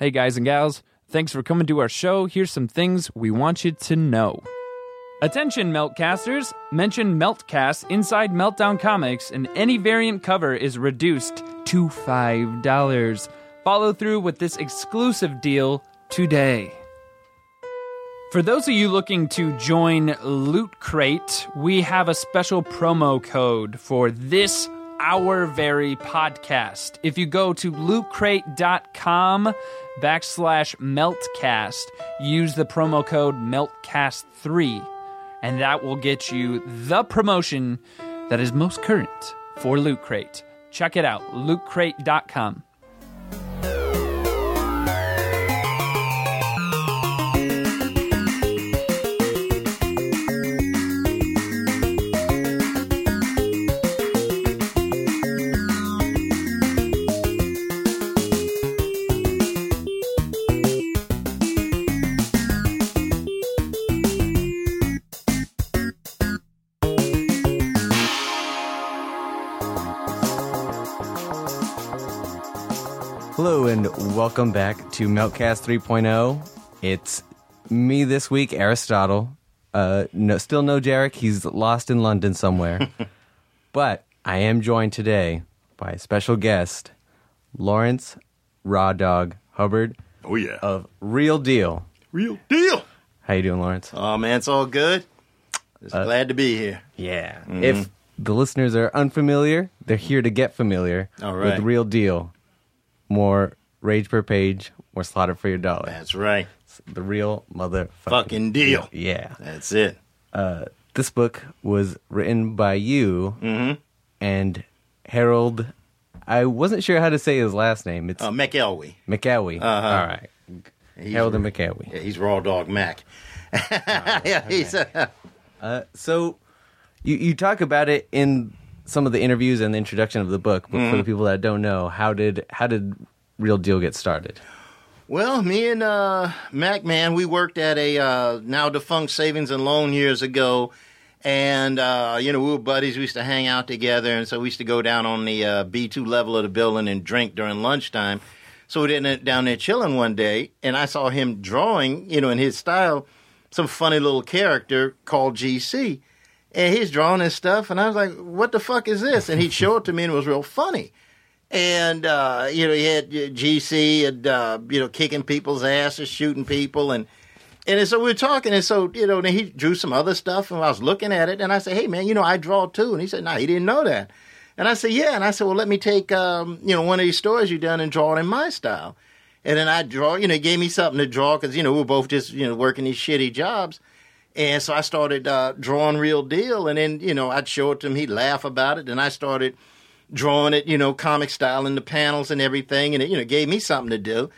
Hey, guys and gals, thanks for coming to our show. Here's some things we want you to know. Attention, Meltcasters! Mention Meltcast inside Meltdown Comics, and any variant cover is reduced to $5. Follow through with this exclusive deal today. For those of you looking to join Loot Crate, we have a special promo code for this our very podcast. If you go to lootcrate.com backslash meltcast, use the promo code meltcast3, and that will get you the promotion that is most current for Loot Crate. Check it out, lootcrate.com. welcome back to Meltcast 3.0. It's me this week, Aristotle. Uh, no, still no Jarek. He's lost in London somewhere. but I am joined today by a special guest, Lawrence Raw Dog Hubbard Oh yeah, of Real Deal. real deal. How you doing, Lawrence? Oh man, it's all good. Just glad to be here. Yeah. If the listeners are unfamiliar, they're here to get familiar All right. with Real Deal. More rage per page, more slaughter for your dollar. That's right. The real motherfucking Fucking deal. Yeah. That's it. This book was written by you Mm-hmm. and Harold. I wasn't sure how to say his last name. It's Uh, McElwee. McAwee. Uh-huh. All right. He's, Harold and McAwee. yeah, he's raw dog Mac. yeah, he's uh, Uh, so you, you talk about it in some of the interviews and the introduction of the book, but Mm-hmm. for the people that don't know, how did how did Real Deal get started? well, me and uh, Mac man, we worked at a uh, now defunct savings and loan years ago. And uh, you know we were buddies. We used to hang out together, and so we used to go down on the uh, B two level of the building and drink during lunchtime. So we did down there chilling one day, and I saw him drawing, you know, in his style, some funny little character called GC. And he's drawing his stuff, and I was like, what the fuck is this? And he'd show it to me, and it was real funny. And, uh, you know, he had uh, GC and, uh, you know, kicking people's asses, shooting people. And, and so we were talking, and so, you know, he drew some other stuff, and I was looking at it, and I said, hey, man, you know, I draw too. And he said, no, he didn't know that. And I said, yeah. And I said, well, let me take, um, you know, one of these stories you've done and draw it in my style. And then I draw, you know, he gave me something to draw because, you know, we were both just, you know, working these shitty jobs. And so I started uh, drawing real deal. And then, you know, I'd show it to him. He'd laugh about it. And I started drawing it, you know, comic style in the panels and everything. And it, you know, gave me something to do.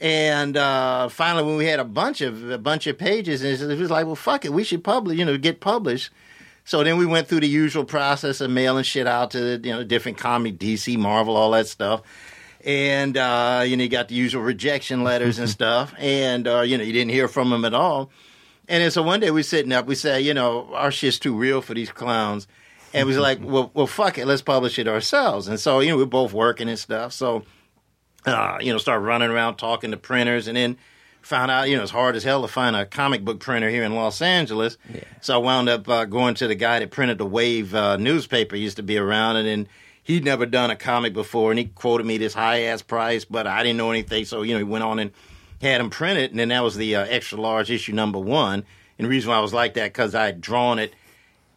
And uh, finally, when we had a bunch of a bunch of pages, and it was like, well, fuck it, we should publish, you know, get published. So then we went through the usual process of mailing shit out to the you know different comic, DC, Marvel, all that stuff. And uh, you know, you got the usual rejection letters and stuff, and uh, you know, you didn't hear from them at all. And then so one day we're sitting up, we say, you know, our shit's too real for these clowns. And was like, well, well, fuck it, let's publish it ourselves. And so, you know, we're both working and stuff. So, uh, you know, start running around talking to printers and then found out, you know, it's hard as hell to find a comic book printer here in Los Angeles. So I wound up uh, going to the guy that printed the Wave uh, newspaper, used to be around, and then he'd never done a comic before, and he quoted me this high ass price, but I didn't know anything. So, you know, he went on and had him print it, and then that was the uh, extra large issue number one. And the reason why I was like that, because I had drawn it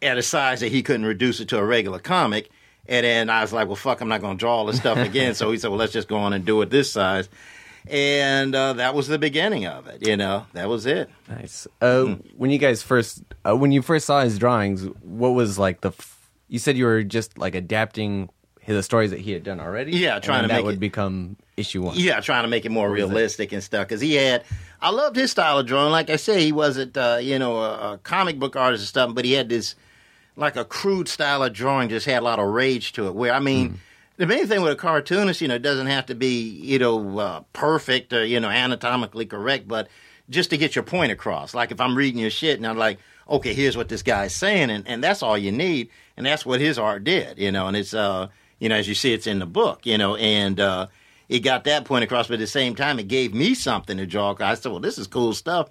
at a size that he couldn't reduce it to a regular comic. And then I was like, well, fuck, I'm not going to draw all this stuff again. so he said, well, let's just go on and do it this size. And uh, that was the beginning of it. You know, that was it. Nice. Uh, When you guys first, uh, when you first saw his drawings, what was like the? F- you said you were just like adapting his, the stories that he had done already. Yeah, trying to that make would it- become issue one. Yeah, trying to make it more it? realistic and stuff. Because he had, I loved his style of drawing. Like I say, he wasn't, uh, you know, a, a comic book artist and stuff, but he had this, like a crude style of drawing, just had a lot of rage to it. Where, I mean, the main thing with a cartoonist, you know, it doesn't have to be, you know, uh, perfect or, you know, anatomically correct, but just to get your point across. Like if I'm reading your shit and I'm like, okay, here's what this guy's saying, and, and that's all you need. And that's what his art did, you know, and it's, uh, you know, as you see, it's in the book, you know, and, uh, it got that point across, but at the same time, it gave me something to draw. 'Cause I said, well, this is cool stuff.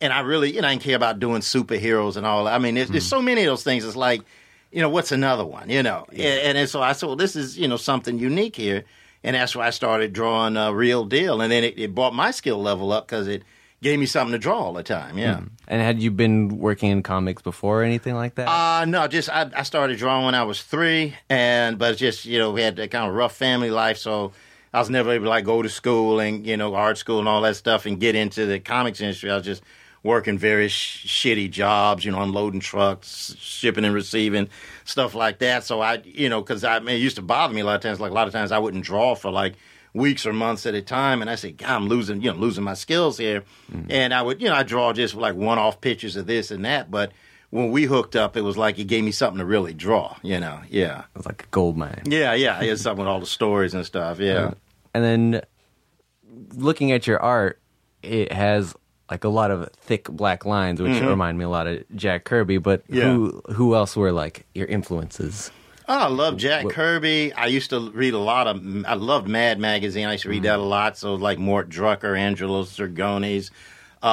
And I really, you know, I didn't care about doing superheroes and all that. I mean, there's, there's so many of those things. It's like, you know, what's another one, you know? And, and so I said, well, this is, you know, something unique here. And that's why I started drawing a real deal. And then it, it brought my skill level up because it gave me something to draw all the time. Yeah. And had you been working in comics before or anything like that? Uh no, just I, I started drawing when I was three, and but just you know we had that kind of rough family life, so I was never able to like go to school and you know art school and all that stuff and get into the comics industry. I was just working very sh- shitty jobs, you know, unloading trucks, shipping and receiving stuff like that. So I, you know, because I mean, it used to bother me a lot of times. Like a lot of times I wouldn't draw for like weeks or months at a time, and I said, God, I'm losing, you know, losing my skills here. Mm-hmm. And I would, you know, I draw just like one-off pictures of this and that, but when we hooked up, it was like it gave me something to really draw, you know. Yeah, it was like a gold mine. yeah, yeah. It's something with all the stories and stuff. Uh, yeah. And then looking at your art, it has like a lot of thick black lines, which remind me a lot of Jack Kirby. But Mm-hmm. Yeah. who who else were like your influences? Oh, I love Jack Kirby. I used to read a lot of. I loved Mad Magazine. I used to read that a lot. So like Mort Drucker, Sergio Aragonés, uh,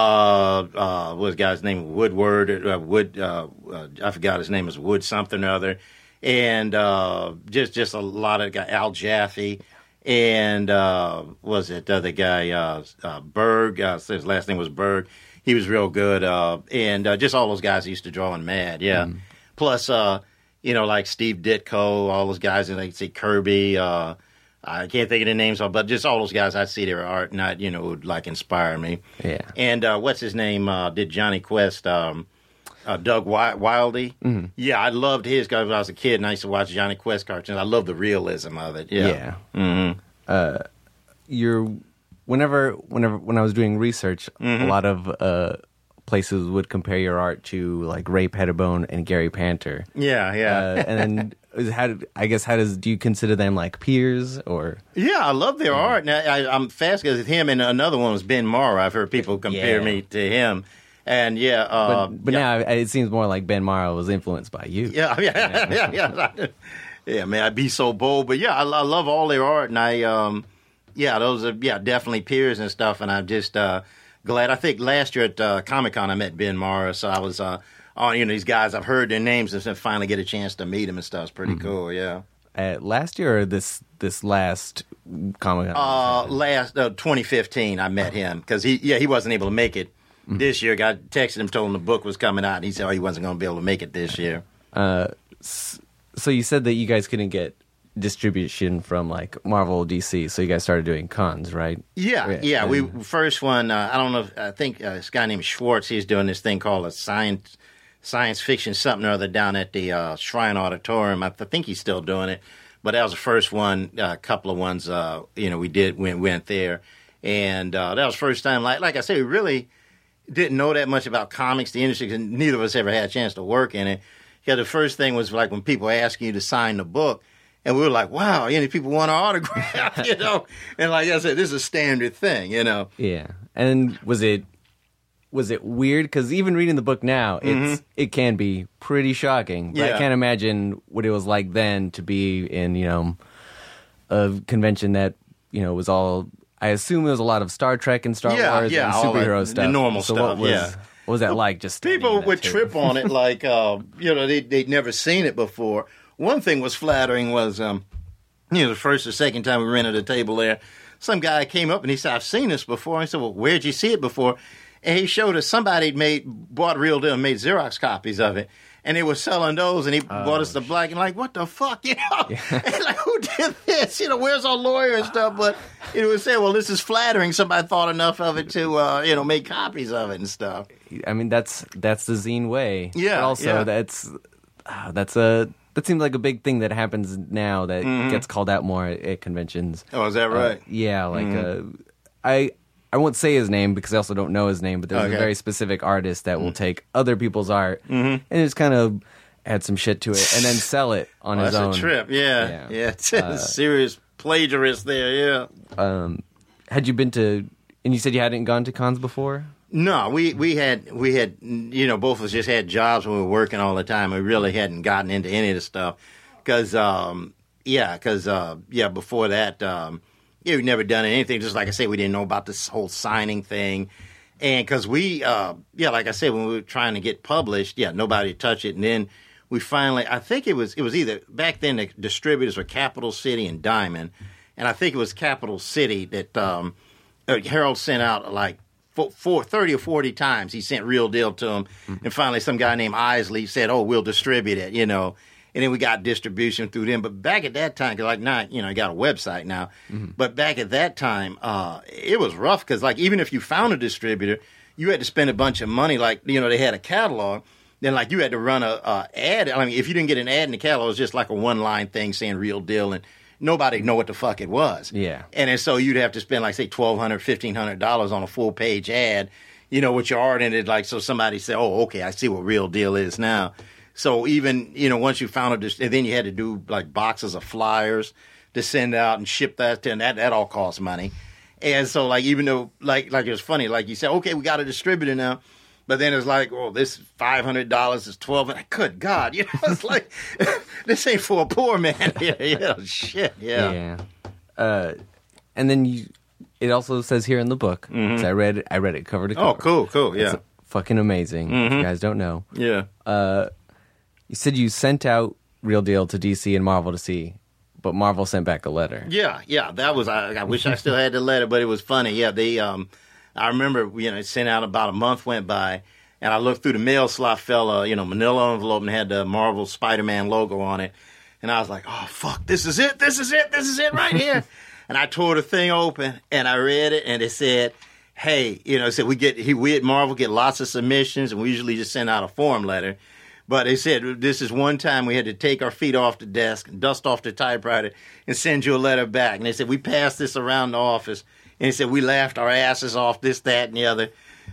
uh, what was the guy's name? Woodward, uh, Wood. Uh, uh, I forgot his name is Wood something or other, and uh, just just a lot of guy Al Jaffee. And uh, was it the other guy uh, uh, Berg? Uh, his last name was Berg. He was real good. Uh, and uh, just all those guys used to draw in Mad. Yeah. Plus, uh, you know, like Steve Ditko, all those guys, and like say Kirby. Uh, I can't think of the names, but just all those guys, I'd see their art, not you know, would like inspire me. Yeah. And uh, what's his name? Uh, did Jonny Quest? Um, uh, Doug Wildey. Mm-hmm. Yeah, I loved his when I was a kid, and I used to watch Jonny Quest cartoons. I love the realism of it. Yeah. Yeah. Uh, you're whenever whenever when I was doing research, Mm-hmm. a lot of uh, places would compare your art to like Ray Pettibon and Gary Panter. Yeah, yeah. Uh, and then how did, I guess how does do you consider them like peers or Yeah, I love their art. Now, I, I'm fascinated with him, and another one was Ben Marra. I've heard people compare Yeah. me to him, and yeah, but, uh, but yeah, now it seems more like Ben Marra was influenced by you. yeah, yeah, yeah, yeah, yeah. Man, I'd be so bold, but yeah, I, I love all their art, and I, um, yeah, those are yeah definitely peers and stuff, and I'm just uh, glad. I think last year at uh, Comic Con I met Ben Marra, so I was uh, on you know these guys. I've heard their names and finally get a chance to meet them and stuff. It's pretty cool. Yeah. Uh, last year or this this last Comic Con? Uh, last uh, 2015, I met him because he yeah he wasn't able to make it this year. Got texted him, told him the book was coming out, and he said oh he wasn't going to be able to make it this year. so you said that you guys couldn't get distribution from like Marvel DC, so you guys started doing cons, right? Yeah, Yeah, yeah. we first one. Uh, I don't know. If, I think uh, this guy named Schwartz. He's doing this thing called a science science fiction something or other down at the uh, Shrine Auditorium. I th- think he's still doing it. But that was the first one. A uh, couple of ones. Uh, you know, we did went went there, and uh, that was first time. Like like I said, we really didn't know that much about comics, the industry, because neither of us ever had a chance to work in it. Yeah, the first thing was like when people ask you to sign the book, and we were like, "Wow, you know, people want an autograph," you know. And like I said, this is a standard thing, you know. Yeah. And was it was it weird? Because even reading the book now, it's it can be pretty shocking. But I Mm-hmm. Can't imagine what it was like then to be in you know a convention that you know was all. I assume it was a lot of Star Trek and Star Yeah, Wars yeah, and superhero the stuff. normal so stuff, What was, yeah. What was that like? Just People would trip on it like, uh, you know, they, they'd never seen it before. One thing was flattering was, um, you know, the first or second time we rented a table there, some guy came up and he said, I've seen this before. I said, well, where'd you see it before? And he showed us somebody made, bought real deal and made Xerox copies of it. And they were selling those, and he bought us the black, and like, what the fuck, you know? And like, who did this? You know, where's our lawyer and stuff? But it would say, well, this is flattering. Somebody thought enough of it to, uh, you know, make copies of it and stuff. I mean, that's that's the zine way. Yeah, But also, yeah. that's ah, that's a that seems like a big thing that happens now that gets called out more at, at conventions. Oh, is that Uh, Mm-hmm. right? yeah, like uh, I I won't say his name because I also don't know his name, but there's Okay. Mm-hmm. a very specific artist that will take other people's art and just kind of add some shit to it and then sell it on Oh, his that's own. a trip. Yeah, Yeah. yeah. It's a serious plagiarist there. Yeah. Um, had you been to? And you said you hadn't gone to cons before. No, we we had we had you know both of us just had jobs when we were working all the time. We really hadn't gotten into any of the stuff because um, yeah, because uh, yeah, before that. Um, yeah, we'd never done anything. Just like I said, we didn't know about this whole signing thing. And because we, uh, yeah, like I said, when we were trying to get published, yeah, nobody touched it. And then we finally, I think it was, it was either back then the distributors were Capital City and Diamond, and I think it was Capital City that um, uh, Harold sent out like four, four, 30 or 40 times. He sent Real Deal to him. And finally, some guy named Isley said, Oh, we'll distribute it, you know. And then we got distribution through them. But back at that time, 'cause like now, you know, I got a website now. But back at that time, uh, it was rough because, like, even if you found a distributor, you had to spend a bunch of money. Like, you know, they had a catalog. Then, like, you had to run a, a ad. I mean, if you didn't get an ad in the catalog, it was just like a one line thing saying real deal. And nobody know what the fuck it was. Yeah. And then so you'd have to spend like say twelve hundred, fifteen hundred dollars on a full page ad, you know, with your art in it. Like so, somebody said, "Oh, okay, I see what real deal is now." So even you know, once you found a, and then you had to do like boxes of flyers to send out and ship that to, and that that all costs money. And so like even though like like it was funny, like you said, okay, we got a distributor now. But then it's like, oh, this five hundred dollars is twelve. And good God, you know, it's like this ain't for a poor man. yeah, yeah, shit, yeah. Yeah. Uh, and then you, it also says here in the book. 'cause mm-hmm. I read, I read it cover to oh, cover. Oh, cool, cool, yeah, It's fucking amazing. If you mm-hmm. guys don't know, yeah. Uh, you said you sent out Real Deal to DC and Marvel to see, but Marvel sent back a letter. Yeah, yeah, that was. I, I wish I still had the letter, but it was funny. Yeah, they. Um, I remember, you know, it sent out about a month went by, and I looked through the mail slot, fella, you know, Manila envelope, and had the Marvel Spider-Man logo on it, and I was like, oh fuck, this is it, this is it, this is it right here, and I tore the thing open and I read it, and it said. Hey, you know, it said we get we at Marvel get lots of submissions, and we usually just send out a form letter. But they said this is one time we had to take our feet off the desk, and dust off the typewriter, and send you a letter back. And they said we passed this around the office, and they said we laughed our asses off, this, that, and the other.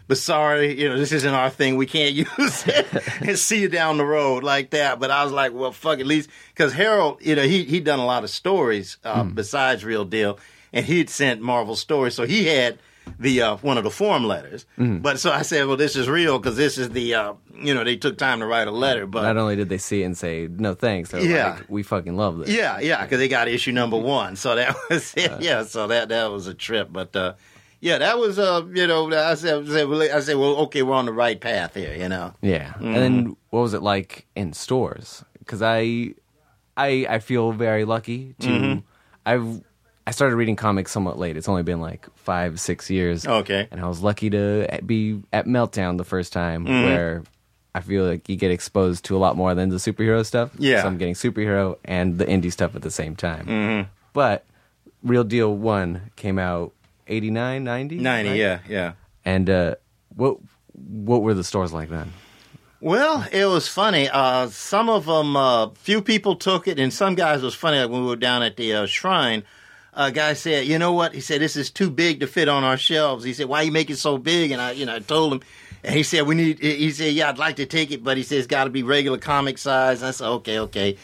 But sorry, you know, this isn't our thing. We can't use it. and see you down the road like that. But I was like, well, fuck, at least because Harold, you know, he he'd done a lot of stories uh, besides Real Deal, and he'd sent Marvel stories, so he had the uh, one of the form letters. But so I said, well, this is real because this is the uh, you know they took time to write a letter. But Not only did they see it and say no thanks, Yeah. like, we fucking love this. yeah, yeah, because they got issue number one. So that was it. Yeah, so that that was a trip. But uh, yeah, that was uh, you know, I said, I said, well, I said, well, okay, we're on the right path here. You know. Yeah. And then what was it like in stores? Because I, I, I feel very lucky to. I've I started reading comics somewhat late. It's only been like five, six years. Okay. And I was lucky to be at Meltdown the first time, where I feel like you get exposed to a lot more than the superhero stuff. Yeah. So I'm getting superhero and the indie stuff at the same time. But Real Deal One came out 89, 90? Ninety, right? yeah, yeah. And uh, what what were the stores like then? Well, it was funny. Uh, some of them, uh, few people took it, and some guys was funny. Like when we were down at the uh, shrine, a guy said, "You know what?" He said, "This is too big to fit on our shelves." He said, "Why you make it so big?" And I, you know, I told him, and he said, "We need." He said, "Yeah, I'd like to take it, but he says it's got to be regular comic size." And I said, "Okay, okay."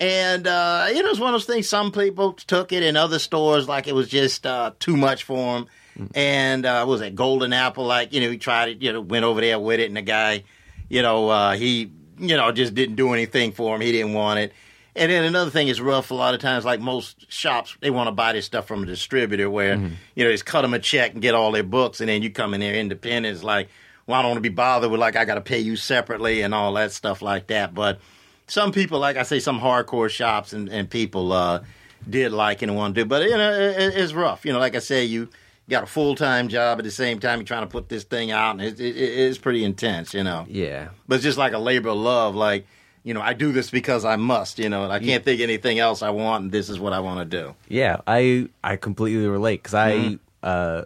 And uh, you know, it's one of those things. Some people took it in other stores like it was just uh, too much for them. And uh, was it Golden Apple? Like you know, he tried it. You know, went over there with it, and the guy, you know, uh, he you know just didn't do anything for him. He didn't want it. And then another thing is rough. A lot of times, like most shops, they want to buy this stuff from a distributor, where you know just cut them a check and get all their books, and then you come in there independent. It's like, well, I don't want to be bothered with like I got to pay you separately and all that stuff like that. But some people, like I say, some hardcore shops and, and people uh, did like and want to do. But you know, it, it's rough. You know, like I say, you got a full time job at the same time. You're trying to put this thing out, and it, it, it's pretty intense. You know, Yeah. but it's just like a labor of love. Like you know, I do this because I must. You know, and I can't think anything else I want, and this is what I want to do. Yeah, I I completely relate because I Mm-hmm. uh,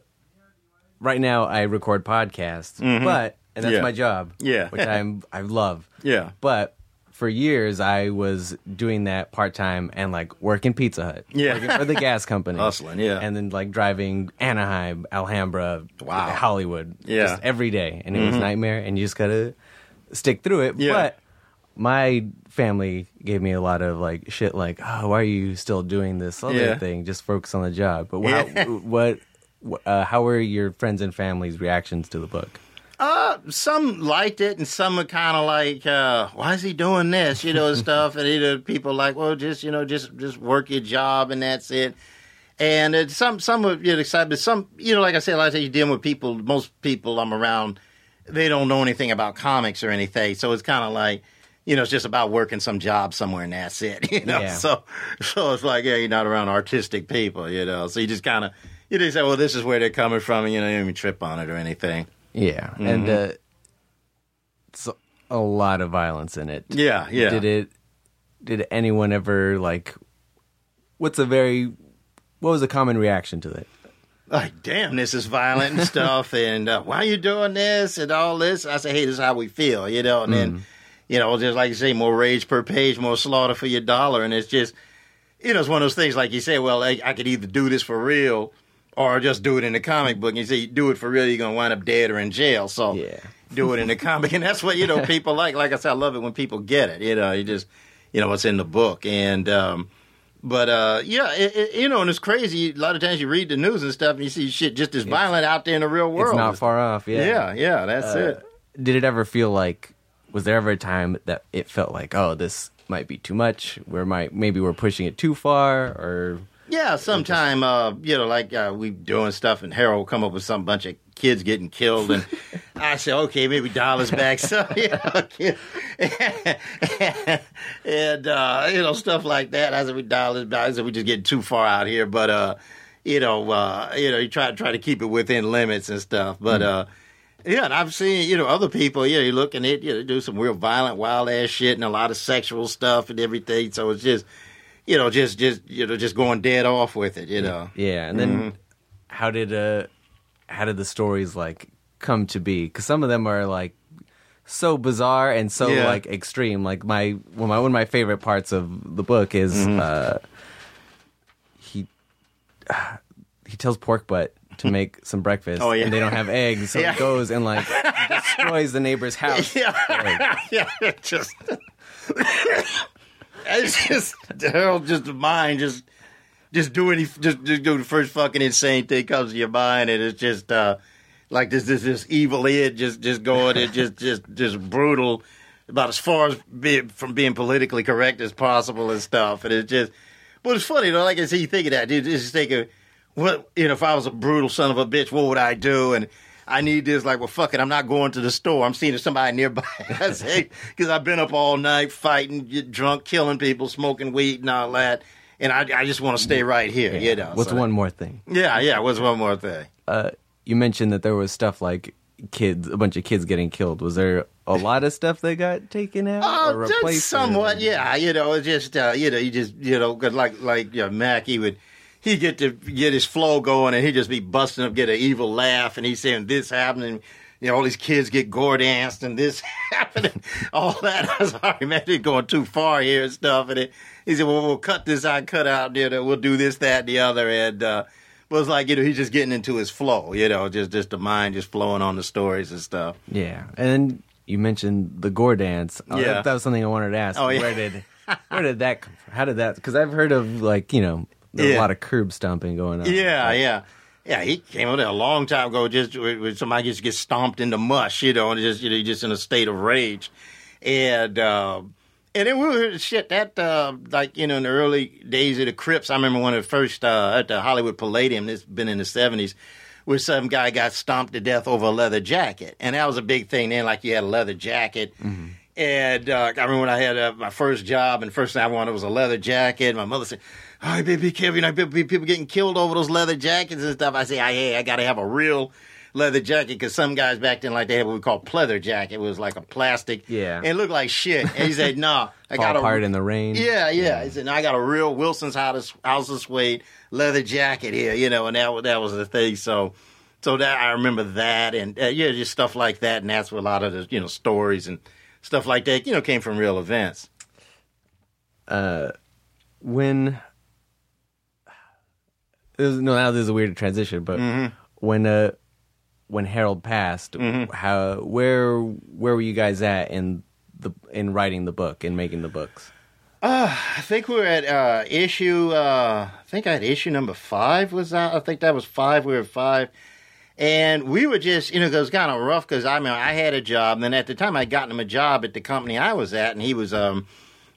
right now I record podcasts, but and that's Mm-hmm. Yeah. my job. Yeah. which I'm I love. Yeah. but for years I was doing that part time and like working Pizza Hut. Yeah. working for the gas company, Hustling, yeah. and then like driving Anaheim, Alhambra, Wow. Hollywood, Yeah. just every day, and it was nightmare, and you just gotta stick through it. Yeah. But my family gave me a lot of like shit, like, "Oh, why are you still doing this other Yeah. thing? Just focus on the job." But Yeah. how, what, what uh, how were your friends and family's reactions to the book? Uh, some liked it, and some were kind of like, uh, "Why is he doing this?" You know, stuff. And either people like, "Well, just you know, just just work your job, and that's it." And it's some some of you know, excited, but some you know, like I said, a lot of times you're dealing with people. Most people I'm around, they don't know anything about comics or anything. So it's kind of like, you know, it's just about working some job somewhere and that's it. You know, Yeah. so so it's like, yeah, you're not around artistic people. You know, so you just kind of you just say, well, this is where they're coming from, and you know, you don't even trip on it or anything. Yeah, and uh, it's a lot of violence in it. Yeah, yeah. Did it? Did anyone ever like? What's a very? What was a common reaction to it? like, damn, this is violent and stuff, and uh, why are you doing this and all this? I say, hey, this is how we feel, you know, and then, you know, just like you say, more rage per page, more slaughter for your dollar, and it's just, you know, it's one of those things like you say, well, I, I could either do this for real or just do it in the comic book. And you say, you do it for real, you're gonna wind up dead or in jail. So Yeah. do it in the comic, and that's what you know people like. Like I said, I love it when people get it. You know, you just, you know, what's in the book, and. um but uh, yeah, it, it, you know, and it's crazy. A lot of times you read the news and stuff, and you see shit just as violent out there in the real world. It's not far off. Yeah. Yeah, yeah, that's Uh, it. Did it ever feel like? Was there ever a time that it felt like, oh, this might be too much? Where might maybe we're pushing it too far, or Yeah, sometime uh, you know, like uh, we doing stuff, and Harold will come up with some bunch of kids getting killed, and I say, okay, maybe us back. So yeah, okay. and uh, you know, stuff like that. I said we dial this back. I said we just getting too far out here, but uh, you know, uh, you know, you try to try to keep it within limits and stuff, but. uh yeah, and I've seen, you know, other people, you know, you look and it, you know, do some real violent, wild ass shit and a lot of sexual stuff and everything. So it's just, you know, just, just, you know, just going dead off with it, you know. yeah? And then how did uh, how did the stories like come to be? Because some of them are like so bizarre and so Yeah. like extreme. Like my one of my one of my favorite parts of the book is Mm-hmm. uh, he he tells pork butt to make some breakfast Oh, yeah. and they don't have eggs so Yeah. he goes and like destroys the neighbor's house Yeah, yeah, it just, it's just, Harold, just the mind, just, just do any, just, just do the first fucking insane thing comes to your mind, and it's just, uh, like this, this, this evil id just, just going, it just, just, just brutal, about as far as being, from being politically correct as possible and stuff, and it's just, but it's funny though. Like I said, you think of that, dude. Just think of what you know. If I was a brutal son of a bitch, what would I do? And I need this. Like, well, fuck it. I'm not going to the store. I'm seeing somebody nearby. I say because I've been up all night fighting, get drunk, killing people, smoking weed, and all that. And I, I just want to stay right here. You know. what's so- one more thing Yeah, yeah. What's one more thing? uh, you mentioned that there was stuff like kids a bunch of kids getting killed was there a lot of stuff that got taken out Oh, or replaced just somewhat, yeah. You know, it's just uh, you know, you just you know, 'cause like like you know, Mac, he would he get to get his flow going, and he'd just be busting up, get an evil laugh, and he's saying this happening. You know, all these kids get gore danced and this happening, all that. I was sorry, man, they're going too far here and stuff. And it, he said, well, we'll cut this out, cut out, you know, we'll do this, that, and the other. And, uh, but it's like, you know, he's just getting into his flow, you know, just, just the mind just flowing on the stories and stuff. yeah and you mentioned the gore dance Oh, Yeah. that, that was something i wanted to ask Oh, yeah. where did where did that come from how did that because i've heard of like you know there's a Yeah. lot of curb stomping going on Yeah, yeah. Yeah, he came over there a long time ago. Just with somebody just gets stomped into mush, you know, and just you know, just in a state of rage, and uh, and then we were shit that uh, like you know in the early days of the Crips. I remember one of the first uh, at the Hollywood Palladium. This been in the seventies. Where some guy got stomped to death over a leather jacket, and that was a big thing then. Like you had a leather jacket, and uh, I remember when I had uh, my first job, and the first thing I wanted was a leather jacket. My mother said, "All right, baby, be careful. You know, people, people getting killed over those leather jackets and stuff." I say, "Hey, I got to have a real leather jacket because some guys back then like they had what we call pleather jacket. It was like a plastic, Yeah. and it looked like shit." And he said, "No, I got a apart in the rain yeah, yeah. He said, "No, I got a real Wilson's House House of Suede leather jacket here, you know, and that was that was the thing. So, so that I remember that, and uh, yeah, just stuff like that, and that's where a lot of the you know stories and stuff like that, you know, came from real events. Uh, when this no now this is a weird transition but Mm-hmm. when uh when harold passed how where where were you guys at in the in writing the book and making the books I think we were at uh, issue. Uh, I think I had issue number five was out. I think that was five. We were five, and we were just you know it was kind of rough because I mean I had a job, and then at the time I'd gotten him a job at the company I was at, and he was um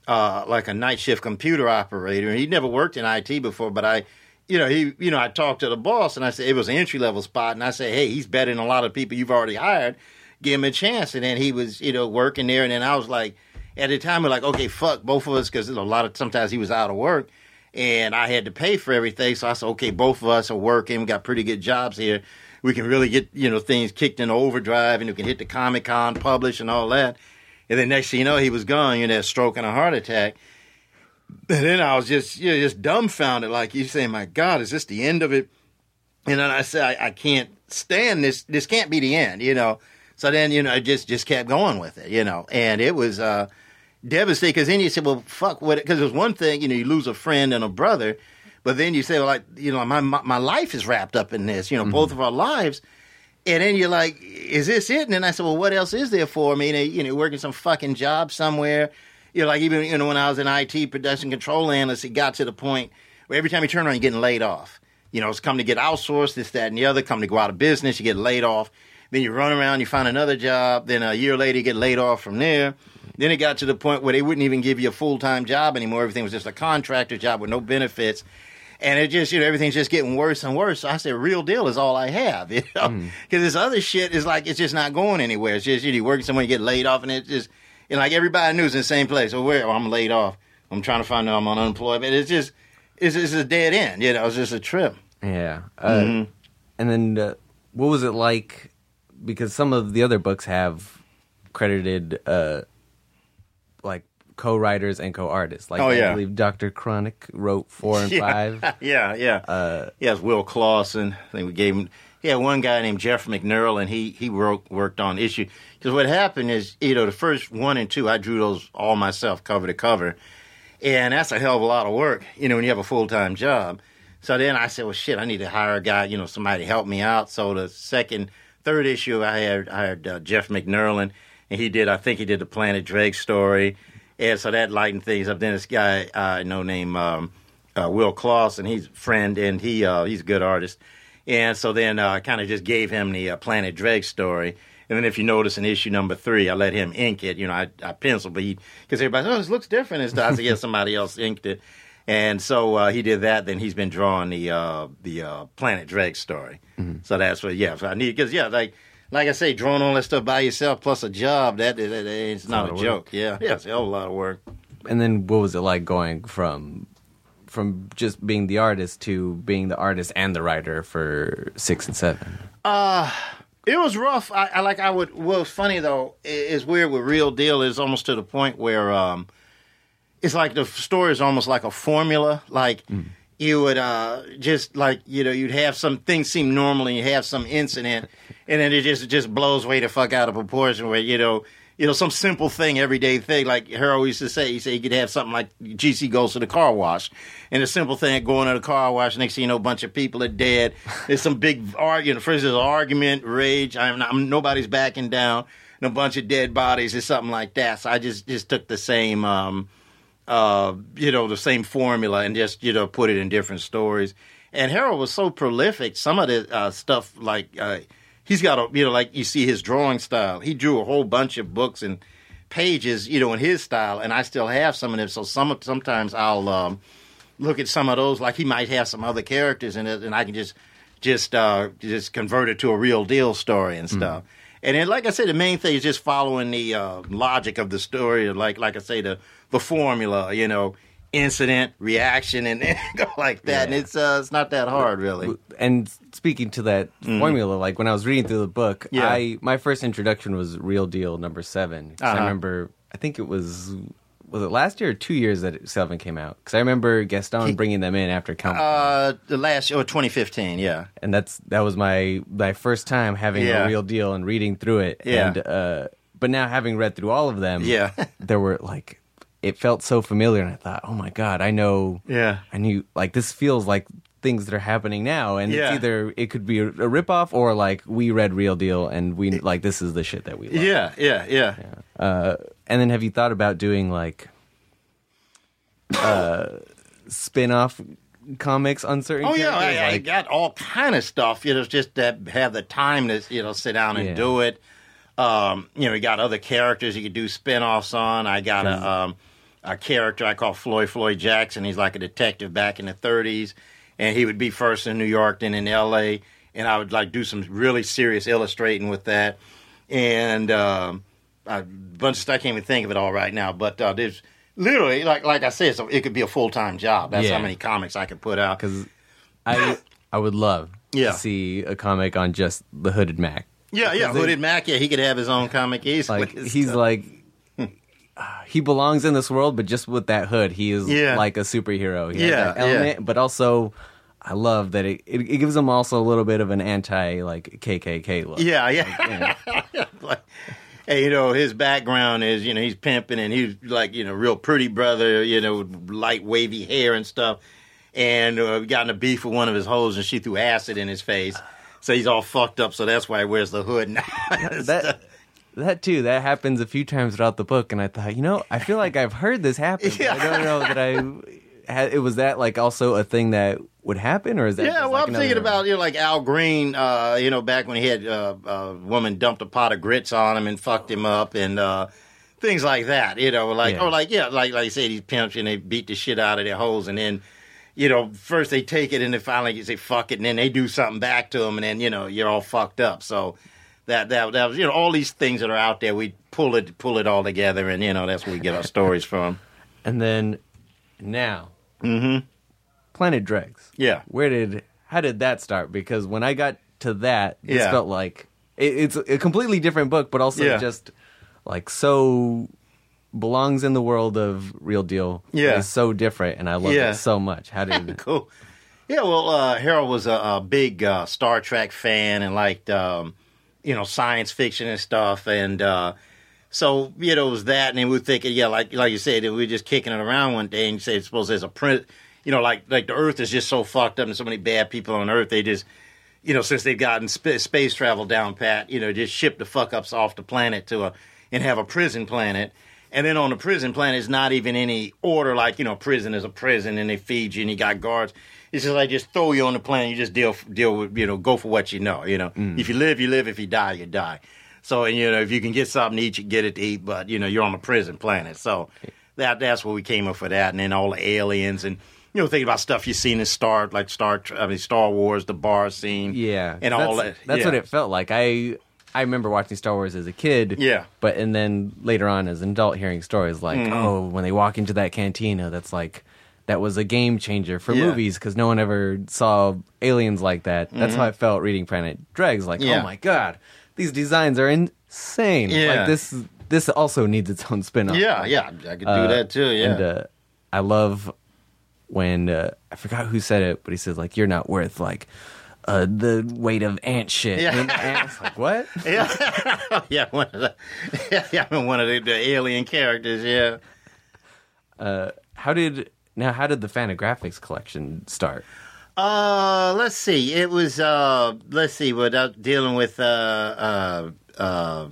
uh like a night shift computer operator, and he'd never worked in IT before, but I you know, he, you know, I talked to the boss and I said it was an entry level spot, and I said, hey, he's better than a lot of people you've already hired. Give him a chance. And then he was, you know, working there, and then I was like, at the time, we're like, okay, fuck both of us, because a lot of sometimes he was out of work, and I had to pay for everything. So I said, okay, both of us are working, we got pretty good jobs here. We can really get, you know, things kicked in overdrive, and we can hit the Comic Con, publish, and all that. And then next thing you know, he was gone, you know, stroke and a heart attack. And then I was just, you know, just dumbfounded, like you saying, "My God, is this the end of it?" And then I said, I, "I can't stand this. This can't be the end," you know. So then, you know, I just just kept going with it, you know, and it was uh, devastating because then you said, "Well, fuck what?" Because there's one thing, you know, you lose a friend and a brother, but then you say, well, like, you know, my my, my life is wrapped up in this, you know, mm-hmm. both of our lives. And then you're like, is this it? And then I said, well, what else is there for me? You know, working some fucking job somewhere you know, like even you know when I was in IT production control analyst, it got to the point where every time you turn around, you're getting laid off. You know, it's come to get outsourced, this, that, and the other. Come to go out of business, you get laid off. Then you run around, you find another job. Then a year later, you get laid off from there. Then it got to the point where they wouldn't even give you a full time job anymore. Everything was just a contractor job with no benefits. And it just, you know, everything's just getting worse and worse. So I said, real deal is all I have, you know? Because mm. this other shit is like, it's just not going anywhere. It's just, you know, you working somewhere, you get laid off, and it just, and like everybody knew it's in the same place. So where? Oh, I'm laid off. I'm trying to find out I'm on unemployment. It's just, it's, it's a dead end. You know, it's just a trip. Yeah. Uh, mm-hmm. And then, uh, what was it like? Because some of the other books have credited, uh, like co-writers and co-artists. Like oh, yeah. I believe Dr. Chronic wrote four and yeah. five. yeah, yeah. Uh, yes, Will Clausen. I think we gave him. Yeah, one guy named Jeff McNearl, and he he wrote, worked on issue. Because what happened is, you know, the first one and two, I drew those all myself, cover to cover. And that's a hell of a lot of work, you know, when you have a full time job. So then I said, well, shit, I need to hire a guy, you know, somebody to help me out. So the second, third issue, I hired, hired uh, Jeff McNerlin, and he did, I think he did the Planet Dregs story. And so that lightened things up. Then this guy uh, I know named um, uh, Will Clausen, he's a friend, and he uh, he's a good artist. And so then I uh, kind of just gave him the uh, Planet Dregs story. And then if you notice in issue number three, I let him ink it. You know, I, I pencil, but he, because everybody, oh, this looks different. And I said, yeah, somebody else inked it. And so uh, he did that. Then he's been drawing the uh, the uh, Planet Dregs story. Mm-hmm. So that's what, yeah. So I need because yeah, like like I say, drawing all that stuff by yourself plus a job that, that, that it's not a, a joke. Yeah, yeah, it's a whole lot of work. And then what was it like going from from just being the artist to being the artist and the writer for six and seven? Uh it was rough. I, I like I would. What's funny though is weird with Real Deal is almost to the point where um, it's like the story is almost like a formula. Like mm. you would uh, just like you know you'd have some things seem normal and you have some incident, and then it just it just blows way the fuck out of proportion. Where you know you know, some simple thing, everyday thing. Like Harold used to say, he said you could have something like GC goes to the car wash. And a simple thing, going to the car wash, next thing you know, a bunch of people are dead. There's some big argument. First, there's argument, rage. I'm, not, I'm, nobody's backing down. And a bunch of dead bodies or something like that. So I just, just took the same, um, uh, you know, the same formula and just, you know, put it in different stories. And Harold was so prolific. Some of the uh, stuff, like, uh, he's got a you know like you see his drawing style. He drew a whole bunch of books and pages, you know, in his style, and I still have some of them. So some sometimes I'll um, look at some of those, like he might have some other characters in it, and I can just just uh, just convert it to a real deal story and stuff. Mm. And then, like I said, the main thing is just following the uh, logic of the story, like like I say, the the formula. You know, incident, reaction, and, go like that. Yeah. And it's uh, it's not that hard, really. And speaking to that mm-hmm. formula, like when I was reading through the book, yeah. I my first introduction was Real Deal number 7 uh-huh. I remember, I think it was was it last year or two years that seven came out? Because I remember Gaston he, bringing them in after Count. Uh, the last or 2015, yeah. And that's that was my my first time having yeah. a real deal and reading through it. Yeah. And uh, but now having read through all of them, yeah, there were like it felt so familiar, and I thought, oh my god, I know. Yeah, I knew like this feels like things that are happening now, and yeah. it's either it could be a, a ripoff or like we read Real Deal and we like this is the shit that we love. Yeah, yeah, yeah. yeah. Uh, and then have you thought about doing like uh, spin-off comics on certain? Oh yeah, I, like, I, got all kind of stuff. You know, just to have the time to you know sit down and yeah. do it. Um, you know, we got other characters you could do spin-offs on. I got a, um, a character I call Floyd Floyd Jackson. He's like a detective back in the 30s. and he would be first in New York, then in L.A., and I would like do some really serious illustrating with that, and um, a bunch of stuff. I can't even think of it all right now, but uh, there's literally like like I said, so it could be a full time job. That's Yeah. how many comics I could put out. Because I I would love Yeah. to see a comic on just the Hooded Mac. Yeah, yeah, they- Hooded Mac. Yeah, he could have his own comic easily. Like he's like he belongs in this world, but just with that hood, he is Yeah. like a superhero. He Yeah, element, but also I love that it, it it gives him also a little bit of an anti like KKK look. Yeah, yeah. like, hey, you know, his background is, you know, he's pimping and he's like, you know, real pretty brother, you know, light wavy hair and stuff. And uh, got in a beef with one of his hoes and she threw acid in his face. So he's all fucked up. So that's why he wears the hood now. that that too that happens a few times throughout the book, and I thought, you know, I feel like I've heard this happen. but I don't know that I had. It was that like also a thing that would happen, or is that Yeah, well, like, I'm thinking about you know, like Al Green. Uh, you know, back when he had uh, a woman dumped a pot of grits on him and fucked him up, and uh, things like that. You know, like Yeah. or like yeah, like like I said, these pimps and they beat the shit out of their holes, and then you know, first they take it and then finally you say fuck it, and then they do something back to them, and then you know you're all fucked up. So that that that was you know all these things that are out there, we pull it pull it all together, and you know that's where we get our stories from. And then now, Mm-hmm. Planet Dregs. Yeah. Where did how did that start? Because when I got to that, this Yeah. felt like it, it's a completely different book, but also Yeah. just like so belongs in the world of real deal. Yeah. It's so different, and I love Yeah. it so much. How did cool. Yeah, well, uh, Harold was a, a big uh, Star Trek fan and liked, um, you know, science fiction and stuff. And uh, so, you know, it was that. And then we were thinking, yeah, like like you said, we were just kicking it around one day and you said, suppose there's a print, you know, like like the Earth is just so fucked up and so many bad people on Earth, they just, you know, since they've gotten sp- space travel down pat, you know, just ship the fuck ups off the planet to a and have a prison planet. And then on the prison planet, it's not even any order like, you know, prison is a prison and they feed you and you got guards. It's just like just throw you on the planet. You just deal deal with, you know, go for what you know, you know. Mm. If you live, you live. If you die, you die. So, and, you know, if you can get something to eat, you get it to eat, but, you know, you're on a prison planet. So that that's where we came up for that. And then all the aliens and, you know, thinking about stuff you've seen in Star, like Star, I mean, Star Wars, the bar scene. Yeah, And that's, all that. That's yeah. what it felt like. I I remember watching Star Wars as a kid. Yeah. but and then later on as an adult, hearing stories like, Mm-hmm. oh, when they walk into that cantina, that's like that was a game changer for Yeah. movies because no one ever saw aliens like that. That's how I felt reading Planet Dregs. Like, Mm-hmm. Yeah. oh my god, these designs are insane. Yeah. like this. This also needs its own spin-off. Yeah, yeah. I could do Uh, that too, yeah. And uh, I love when uh, I forgot who said it, but he says like, "You're not worth like." Uh, the weight of ant shit. Yeah. And ants like what? yeah, yeah, one of the, yeah, yeah, one of the, the alien characters. Yeah. Uh, How did now? How did the Fantagraphics collection start? Uh, let's see. It was uh, let's see. Without dealing with uh, uh, uh,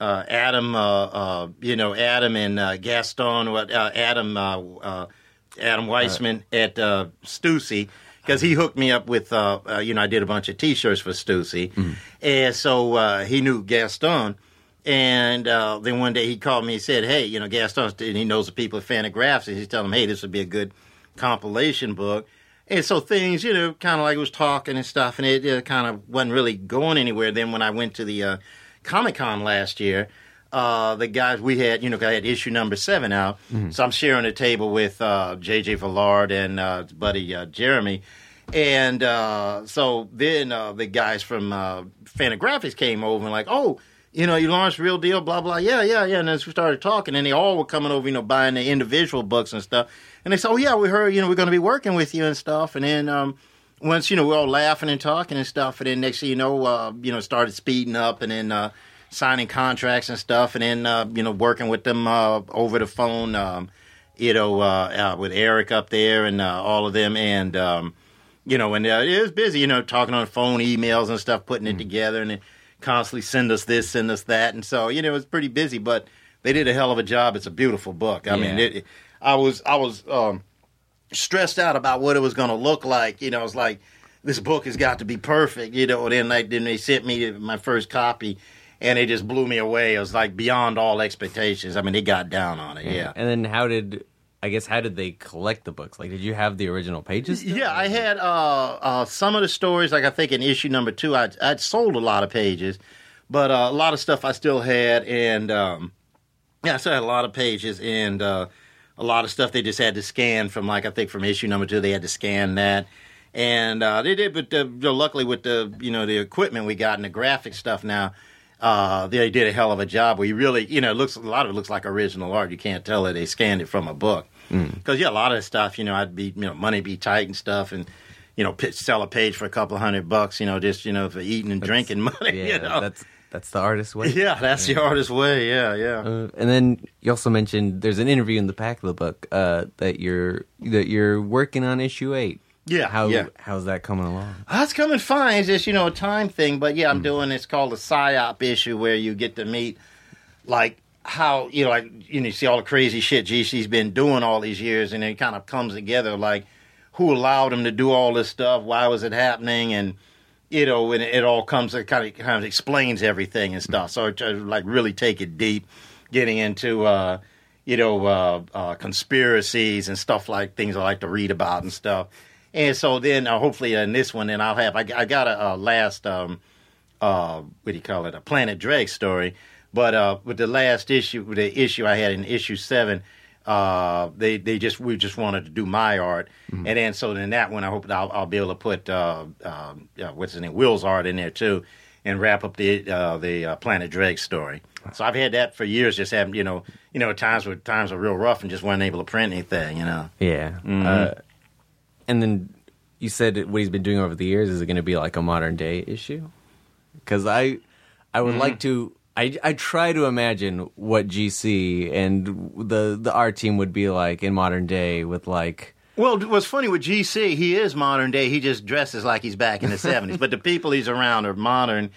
uh, Adam, uh, uh, you know, Adam and uh, Gaston. What uh, Adam, uh, uh, Adam Weissman at uh, Stussy. Because he hooked me up with, uh, uh, you know, I did a bunch of T-shirts for Stussy, and so uh, he knew Gaston. And uh, then one day he called me and said, "Hey, you know, Gaston, and he knows the people at Fantagraphics, and he's telling them, hey, this would be a good compilation book." And so things, you know, kind of like it was talking and stuff, and it uh, kind of wasn't really going anywhere. Then when I went to the uh, Comic Con last year, uh, the guys we had, you know, I had issue number seven out, so I'm sharing a table with uh, J.J. Villard and uh, his buddy uh, Jeremy. And uh, so then uh, the guys from uh, Fantagraphics came over and like, oh, you know, you launched Real Deal, blah blah. Yeah, yeah, yeah. And then we started talking, and they all were coming over, you know, buying the individual books and stuff. And they said, oh yeah, we heard, you know, we're going to be working with you and stuff. And then um, once you know we're all laughing and talking and stuff, and then next thing you know, uh, you know, started speeding up, and then uh, signing contracts and stuff, and then uh, you know working with them uh, over the phone, um, you know, uh, uh, with Eric up there and uh, all of them, and um, you know, and uh, it was busy, you know, talking on the phone, emails and stuff, putting it together, and constantly send us this, send us that, and so you know, it was pretty busy, but they did a hell of a job. It's a beautiful book. I mean, Yeah. it, it- I was I was um, stressed out about what it was going to look like. You know, I was like this book has got to be perfect. You know, then like then they sent me my first copy, and it just blew me away. It was like beyond all expectations. I mean, they got down on it. Yeah. And then how did I guess how did they collect the books? Like, did you have the original pages? still? Yeah, I had uh, uh, some of the stories. Like I think in issue number two, I I'd sold a lot of pages, but uh, a lot of stuff I still had, and um, yeah, I still had a lot of pages, and uh, a lot of stuff they just had to scan from. Like I think from issue number two, they had to scan that, and uh, they did. But uh, luckily, with the you know the equipment we got and the graphic stuff now. Uh, they did a hell of a job. We really, you know, it looks a lot of it looks like original art. You can't tell that they scanned it from a book because yeah, a lot of stuff, you know, I'd be, you know, money be tight and stuff, and you know, pitch, sell a page for a couple hundred bucks, you know, just you know, for eating and drinking money. Yeah, you know? that's that's the artist's way. yeah, that's the artist way. Yeah, yeah. Uh, and then you also mentioned there's an interview in the back of the book uh, that you're that you're working on issue eight. Yeah, How yeah. how's that coming along? That's coming fine. It's just you know a time thing, but yeah, I'm doing. It's called a psyop issue where you get to meet like how you know like you know you see all the crazy shit GC's been doing all these years, and it kind of comes together like who allowed him to do all this stuff, why was it happening, and you know when it all comes it kind of kind of explains everything and stuff. So I like really take it deep, getting into. uh you know, uh, uh, conspiracies and stuff like things I like to read about and stuff. And so then, uh, hopefully, in this one, then I'll have. I, I got a, a last, um, uh, what do you call it, a Planet Dregs story. But uh, with the last issue, the issue I had in issue seven, uh, they they just we just wanted to do my art, and then so then that one I hope I'll, I'll be able to put uh, uh, what's his name, Will's art in there too, and wrap up the uh, the uh, Planet Dregs story. So I've had that for years, just having you know you know times where times were real rough and just wasn't able to print anything, you know. Yeah. Mm-hmm. And then you said what he's been doing over the years is it going to be like a modern day issue? Because I, I would Mm-hmm. like to. I, I try to imagine what GC and the the art team would be like in modern day with like Well, what's funny with GC, he is modern day. He just dresses like he's back in the seventies, but the people he's around are modern.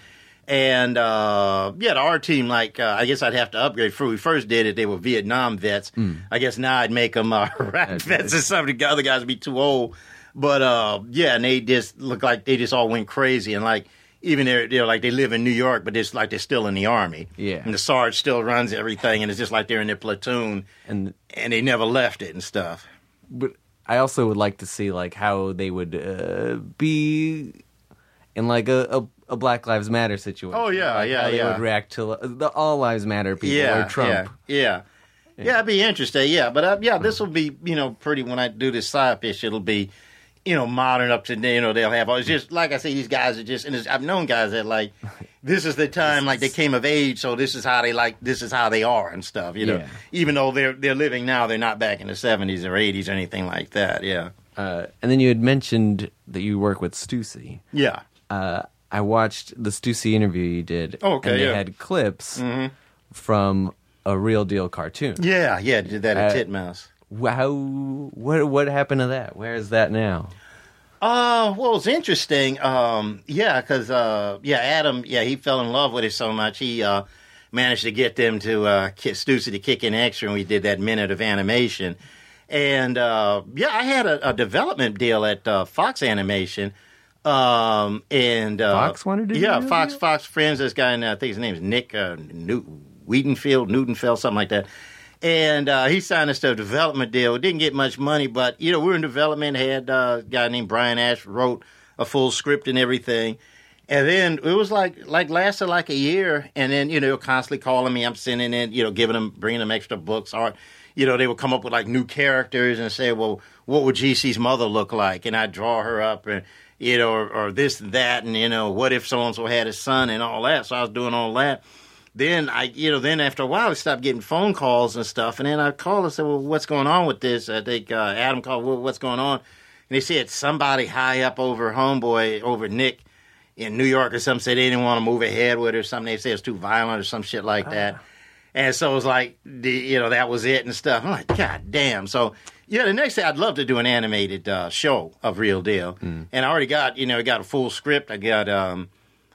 And uh, yeah, our team, like uh, I guess I'd have to upgrade. For we first did it, they were Vietnam vets. I guess now I'd make them uh, Iraq vets, and some of the other guys would be too old. But uh, yeah, and they just look like they just all went crazy, and like even they're, they're like they live in New York, but it's like they're still in the army. Yeah. and the sarge still runs everything, and it's just like they're in their platoon, and and they never left it and stuff. but I also would like to see like how they would uh, be in like a, a, a Black Lives Matter situation. Oh, yeah, Like, yeah, how they yeah. would react to the All Lives Matter people or Trump. Yeah, yeah, yeah. it'd be interesting. Yeah, but uh, yeah, this will be you know pretty when I do this side fish. It'll be you know modern up to you know they'll have. It's just like I say, these guys are just and it's, I've known guys that like this is the time like they came of age, so this is how they like this is how they are and stuff. You know, Yeah. even though they're they're living now, they're not back in the seventies or eighties or anything like that. Yeah, Uh, and then you had mentioned that you work with Stussy. yeah. uh, I watched the Stussy interview you did. Oh, okay, and they yeah. Mm-hmm. had clips from a real deal cartoon. Yeah, yeah, did that at Uh, Titmouse. Wow, what what happened to that? Where is that now? Uh, well, it's interesting. Um, yeah, because uh, yeah, Adam, yeah, he fell in love with it so much he uh, managed to get them to uh, get Stussy to kick in extra, and we did that minute of animation. And uh, yeah, I had a, a development deal at uh, Fox Animation. Um, and uh, Fox wanted to do yeah, Fox? Fox friends. This guy, and I think his name is Nick uh, New- Wiedenfeld, Newtonfeld, something like that. And uh, he signed us to a development deal. Didn't get much money, but you know we were in development. Had uh, a guy named Brian Ash wrote a full script and everything. And then it was like like lasted like a year, and then you know constantly calling me. I'm sending in, you know, giving them, bringing them extra books. Or, you know, they would come up with like new characters and say, well, what would GC's mother look like? And I'd draw her up, and you know, or, or this and that, and you know, what if so and so had a son and all that. So I was doing all that. Then I, you know, then after a while, I stopped getting phone calls and stuff. And then I called and said, well, what's going on with this? I think uh, Adam called, well, what's going on? And they said somebody high up over homeboy, over Nick in New York or something said they didn't want to move ahead with it or something. They said it's too violent or some shit like that. And so it was like, you know, that was it and stuff. I'm like, God damn. So, yeah, the next day I'd love to do an animated uh, show of Real Deal. And I already got, you know, I got a full script. I got um,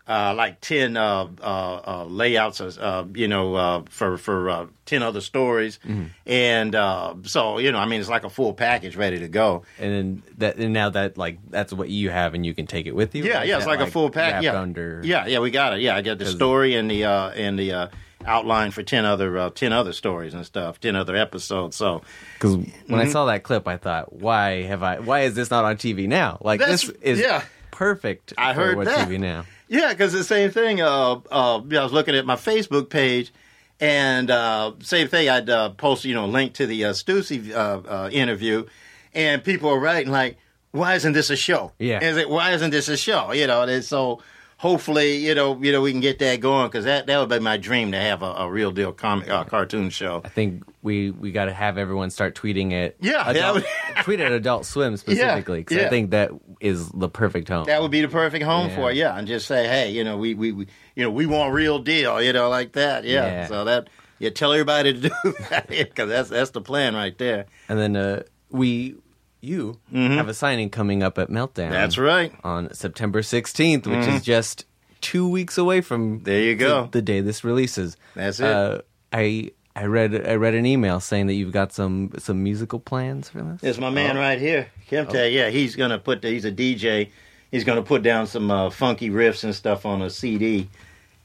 uh, like 10 uh, uh, uh, layouts, uh, you know, uh, for, for uh, 10 other stories. And uh, so, you know, I mean, it's like a full package ready to go. And then that and now that like that's what you have and you can take it with you. Yeah, yeah, it's that, like, a full pack. wrapped Yeah, under. yeah, yeah. We got it. Yeah, I got the story and the uh, and the uh, outline for ten other uh, ten other stories and stuff, ten other episodes. So Because when Mm-hmm. I saw that clip, I thought, why have I? Why is this not on TV now? Like That's- this is yeah. perfect. I heard what's that. TV now. Yeah, because the same thing. Uh, uh, yeah, I was looking at my Facebook page, and uh, same thing. I'd uh, post, you know, link to the uh, Stussy uh, uh, interview, and people are writing like, "Why isn't this a show? Yeah. is it? Why isn't this a show? You know, and so hopefully, you know, you know, we can get that going because that that would be my dream to have a, a real deal comic uh, cartoon show. I think we we got to have everyone start tweeting it. Yeah, adult, would- tweet at Adult Swim specifically because yeah. I think that is the perfect home. That would be the perfect home Yeah. for it, yeah. And just say, hey, you know, we, we, we you know, we want real deal, you know, like that, yeah. Yeah. So that, yeah, tell everybody to do that because that's that's the plan right there. and then uh, we, you have a signing coming up at Meltdown. Mm-hmm. That's right. on September sixteenth, which is just two weeks away from There you go. the, day this releases. That's it. Uh, I I read I read an email saying that you've got some some musical plans for this. It's my man Oh. right here, Kemte. Yeah, he's gonna put. The, he's a DJ. He's gonna put down some uh, funky riffs and stuff on a CD,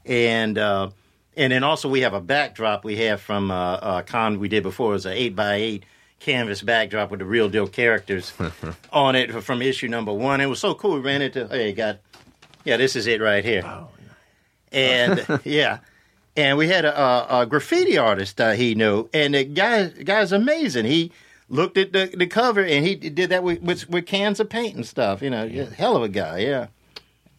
and uh, and then also we have a backdrop we have from uh, uh, con we did before. It was an eight by eight canvas backdrop with the real deal characters on it from issue number one. It was so cool. We ran into. Hey, got. Yeah, this is it right here. Oh, And yeah. And we had a, a, a graffiti artist uh, he knew, and the guy guy's amazing. He looked at the, the cover and he did that with, with with cans of paint and stuff. You know, hell of a guy. Yeah.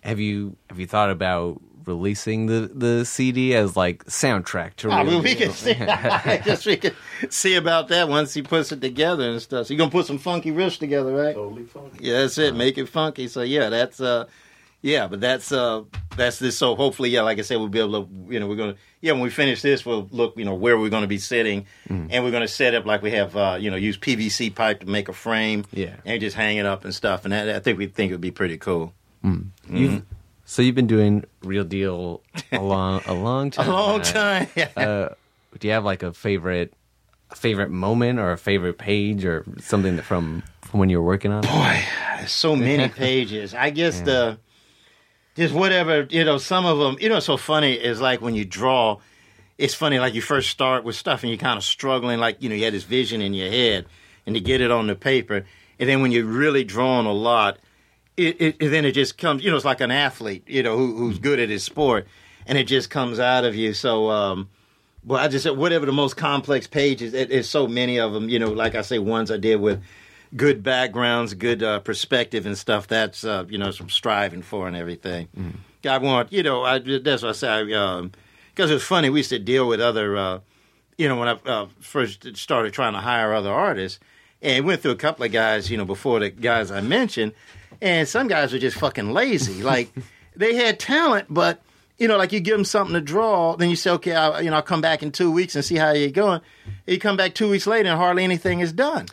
Have you have you thought about releasing the the CD as like soundtrack to? I Real mean, we can see. I guess we can see about that once he puts it together and stuff. So you're gonna put some funky riffs together, right? Totally funky. Yeah, that's it. Make it funky. So yeah, that's uh, yeah, but that's uh, that's this. So hopefully, yeah, like I said, we'll be able to, you know, we're gonna, yeah, when we finish this, we'll look, you know, where we're gonna be sitting, and we're gonna set up like we have, uh, you know, use PVC pipe to make a frame, Yeah. and just hang it up and stuff, and that, I think we think it would be pretty cool. You've, so you've been doing Real Deal a long a long time. A long time. Uh, do you have like a favorite a favorite moment or a favorite page or something that from from when you were working on it? Boy, so many pages. I guess the just whatever you know. Some of them, you know, what's so funny is like when you draw. It's funny, like you first start with stuff and you're kind of struggling, like you know, you had this vision in your head, and to get it on the paper, and then when you're really drawing a lot, it, it and then it just comes. You know, it's like an athlete, you know, who, who's good at his sport, and it just comes out of you. So, um, well, I just said whatever the most complex pages. It, it's so many of them. You know, like I say, ones I did with good backgrounds, good uh, perspective and stuff. That's uh, you know, some striving for and everything. I want, you know, I, that's what I say. Because it was funny. We used to deal with other, uh, you know, when I uh, first started trying to hire other artists, and went through a couple of guys, you know, before the guys I mentioned, and some guys were just fucking lazy. Like they had talent, but you know, like you give them something to draw, then you say, okay, I'll, you know, I'll come back in two weeks and see how you're going. And you come back two weeks later and hardly anything is done.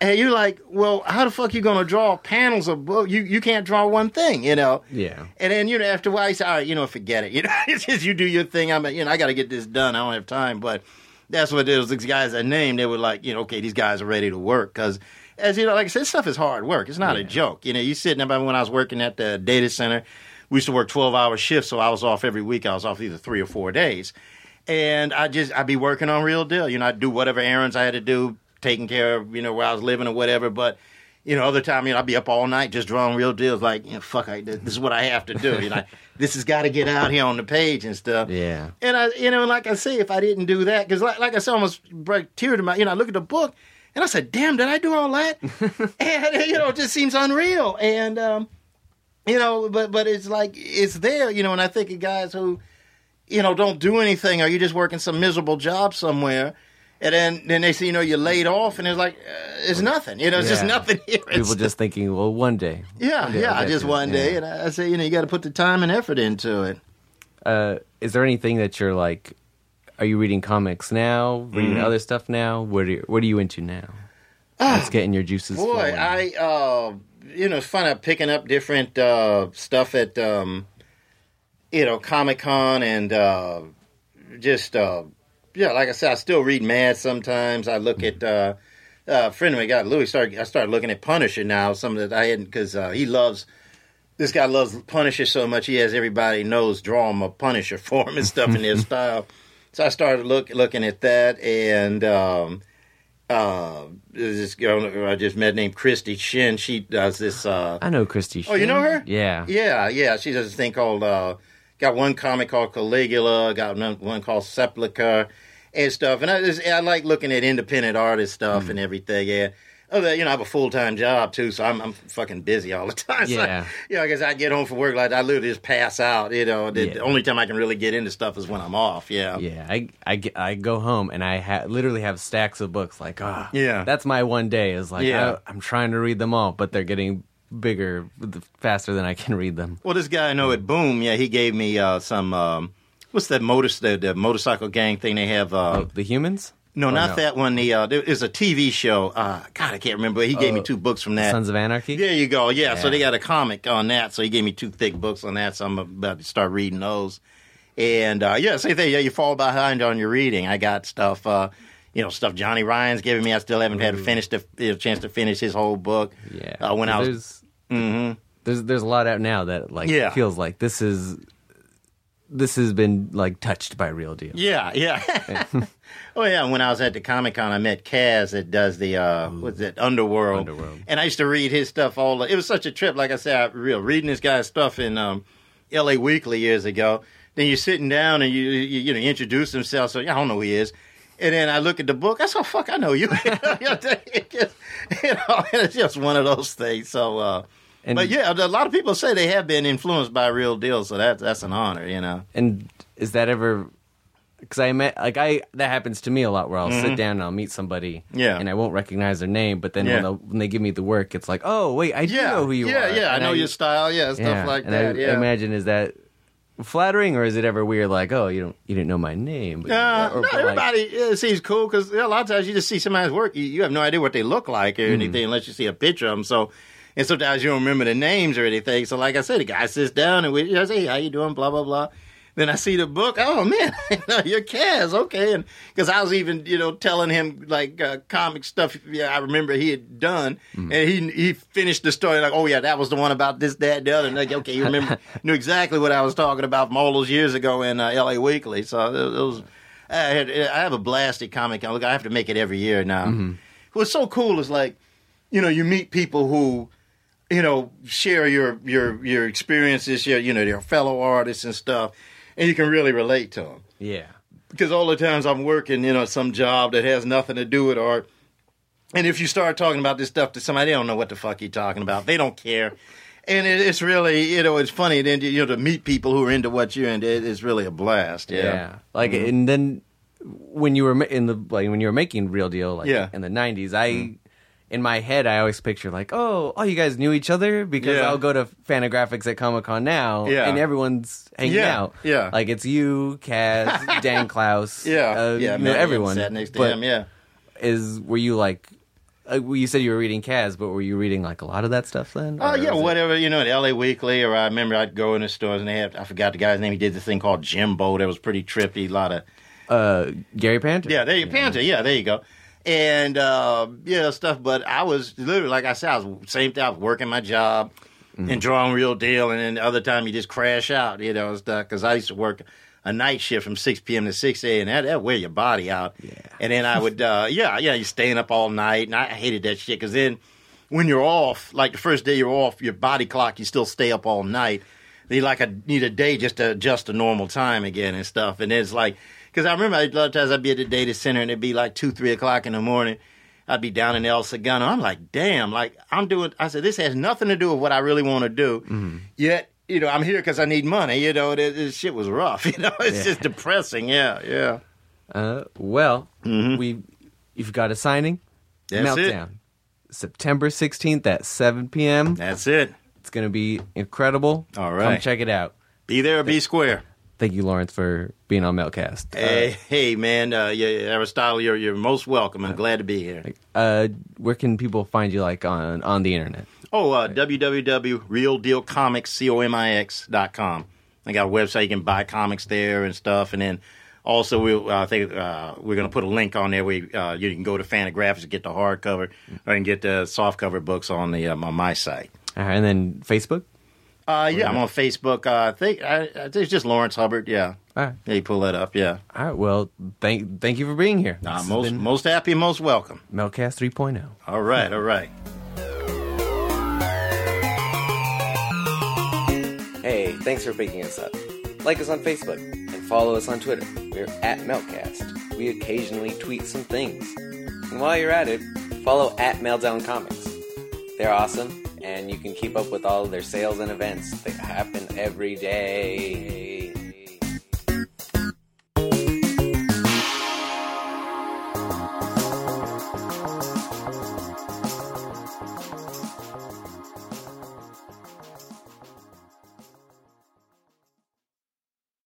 And you're like, well, how the fuck you gonna draw panels of book? You you can't draw one thing, you know. Yeah. And then you know after a while you say, all right, you know, forget it. You know, it's just you do your thing. I'm, you know, I got to get this done. I don't have time. But that's what those guys I named. They were like, you know, okay, these guys are ready to work because. As you know, like I said, this stuff is hard work. It's not a joke. You know, you sitting there. When I was working at the data center, we used to work twelve hour shifts, so I was off every week. I was off either three or four days, and I just I'd be working on real deal. You know, I'd do whatever errands I had to do, taking care of you know where I was living or whatever. But you know, other time, you know, I'd be up all night just drawing real deals. Like, you know, fuck, I, this is what I have to do. You know, this has got to get out here on the page and stuff. Yeah. And I, you know, like I say, if I didn't do that, because like, like I said, I almost break tear to my, you know, I look at the book and I said, damn, did I do all that? and you know, it just seems unreal. And um, you know, but but it's like it's there, you know. And I think of guys who, you know, don't do anything, or you're just working some miserable job somewhere. And then, then they say, you know, you're laid off, and it's like, uh, it's nothing. You know, it's just nothing here. People It's- just thinking, well, one day. yeah, One day yeah, just it. one day. Yeah. And I I say, you know, you got to put the time and effort into it. Uh, is there anything that you're like? Are you reading comics now? Reading Mm-hmm. other stuff now? What are you, What are you into now? Let's getting your juices Ah, Boy, flowing. I, uh, you know, it's fun. I'm picking up different uh, stuff at, um, you know, Comic Con and uh, just, uh, yeah, like I said, I still read Mad sometimes. I look at, uh, uh, a friend of mine got Louis. Started, I started looking at Punisher now. Some that I hadn't because uh, he loves. This guy loves Punisher so much. He has everybody knows draw him a Punisher form and stuff in their style. So I started look looking at that, and um, uh, this girl I just met named Christy Shin. She does this. Uh, I know Christy. Shin. oh, you know her? Yeah. Yeah, yeah. She does this thing called. Uh, got one comic called Caligula. Got one one called Sepulchre and stuff. And I just I like looking at independent artist stuff Hmm. and everything. Yeah. Oh, you know, I have a full time job too, so I'm I'm fucking busy all the time. So, Yeah. yeah, I guess I get home from work like I literally just pass out. You know, the, Yeah. the only time I can really get into stuff is when I'm off. Yeah. Yeah, I, I, get- I go home and I ha- literally have stacks of books. Like, ah, Yeah. that's my one day. Is like, Yeah. I, I'm trying to read them all, but they're getting bigger faster than I can read them. Well, this guy I know at Boom, yeah, he gave me uh, some. Um, what's that motor the, the motorcycle gang thing they have? Uh, Oh, the humans? No, not no? that one. The uh, there is a TV show. Uh, God, I can't remember. He gave me two books from that. Sons of Anarchy. There you go. Yeah, so they got a comic on that. So he gave me two thick books on that. So I'm about to start reading those. And uh, yeah, same thing. Yeah, you fall behind on your reading. I got stuff. Uh, you know, stuff Johnny Ryan's giving me. I still haven't had a finish the you know, chance to finish his whole book. Yeah. Uh, when I was there's, Mhm. there's there's a lot out now that like Yeah. feels like this is this has been like touched by real deal. Yeah, yeah. oh yeah, when I was at the Comic Con, I met Kaz that does the uh, what's it, Underworld. Underworld. And I used to read his stuff all. It was such a trip. Like I said, I real reading this guy's stuff in um, L.A. Weekly years ago. Then you're sitting down and you you, you know introduce himself. So I don't know who he is. And then I look at the book. I said, oh, "Fuck, I know you." It just- you know, it's just one of those things. So, uh, And but yeah, a lot of people say they have been influenced by real deal. So that's that's an honor, you know. And is that ever? Because I met like I that happens to me a lot where I'll sit down and I'll meet somebody, Mm-hmm. Yeah. and I won't recognize their name, but then Yeah. when, when they give me the work, it's like, oh wait, I do yeah, know who you yeah, are. Yeah, yeah, I know your style. Yeah, stuff yeah, like and that. I, yeah. I imagine is that flattering or is it ever weird? Like, oh, you don't you didn't know my name, but, Uh, or- no, but, like- everybody yeah, it seems cool because a lot of times you just see somebody's work, you, you have no idea what they look like or Mm-hmm. anything unless you see a picture of them. So, and sometimes you don't remember the names or anything. So, like I said, the guy sits down and we, I say, "Hey, how you doing?" Blah blah blah. Then I see the book. Oh man, you're Kaz, okay? And because I was even, you know, telling him like uh, comic stuff. Yeah, I remember he had done, Mm-hmm. and he he finished the story like, oh yeah, that was the one about this, that, the other. And like, okay, you remember, knew exactly what I was talking about from all those years ago in uh, L.A. Weekly. So it, it was. I, had, I have a blasted comic. Look, I have to make it every year now. What's so cool is like, you know, you meet people who you know, share your your your experiences, your you know, your fellow artists and stuff, and you can really relate to them. yeah, Because all the times I'm working, you know, some job that has nothing to do with art, and if you start talking about this stuff to somebody, they don't know what the fuck you're talking about. They don't care. And it, it's really, you know, it's funny then you know to meet people who are into what you're into. It, it's really a blast. yeah, Yeah, Like, mm-hmm. and then when you were in the like when you were making real deal, like Yeah. in the '90s, I. Mm-hmm. In my head, I always picture like, oh, oh, you guys knew each other because Yeah. I'll go to Fantagraphics at Comic Con now, Yeah. and everyone's hanging Yeah, out. yeah. like it's you, Kaz, Dan Clowes, yeah, uh, yeah. everyone. sat next to But him. Yeah. is were you like uh, well, you said you were reading Kaz, but were you reading like a lot of that stuff then? Oh Or yeah, it- whatever you know, at L.A. Weekly, or I remember I'd go in the stores and they had I forgot the guy's name. He did this thing called Jimbo that was pretty trippy. A lot of uh, Gary Panter. yeah, there you Panter. Yeah, there you go. And uh, yeah, stuff. But I was literally like I said, I was same thing. I was working my job and drawing real deal, and then the other time you just crash out, you know, and stuff. Because I used to work a night shift from six p.m. to six a.m. and that that wear your body out. Yeah. And then I would, uh, yeah, yeah, you're staying up all night, and I hated that shit because then when you're off, like the first day you're off, your body clock, you still stay up all night. They like a need a day just to adjust to normal time again and stuff. And it's like, because I remember a lot of times I'd be at the data center and it'd be like two, three o'clock in the morning. I'd be down in El Segundo. I'm like, damn, like I'm doing. I said this has nothing to do with what I really want to do. Yet, you know, I'm here because I need money. You know, this, this shit was rough. You know, it's Yeah. just depressing. Yeah, yeah. Uh, well, we you've got a signing. Mm-hmm. That's it. Meltdown, September sixteenth at seven p.m. That's it. It's gonna be incredible. All right. come check it out. Be there or be square. Thank you, Lawrence, for being on Meltcast. Hey, hey, man, uh, yeah, Aristotle, you're you're most welcome. I'm glad to be here. Uh, where can people find you, like on on the internet? Oh, uh, www.realdealcomics.com. I got a website you can buy comics there and stuff, and then also we uh, I think uh, we're gonna put a link on there where you, uh, you can go to Fantagraphics and get the hardcover, or you can get the softcover books on the on my site. Uh, and then Facebook. Uh, yeah, I'm on Facebook. Uh, I think I, I think it's just Lawrence Hubbard. Yeah, All right. Yeah, you pull that up. Yeah. All right. Well, thank thank you for being here. Nah, This has most been most happy, most welcome. Meltcast oh. 3.0. All right, all right. Hey, thanks for picking us up. Like us on Facebook and follow us on Twitter. We're at Meltcast. We occasionally tweet some things. And while you're at it, follow at Meltdown Comics. They're awesome, and you can keep up with all their sales and events. They happen every day.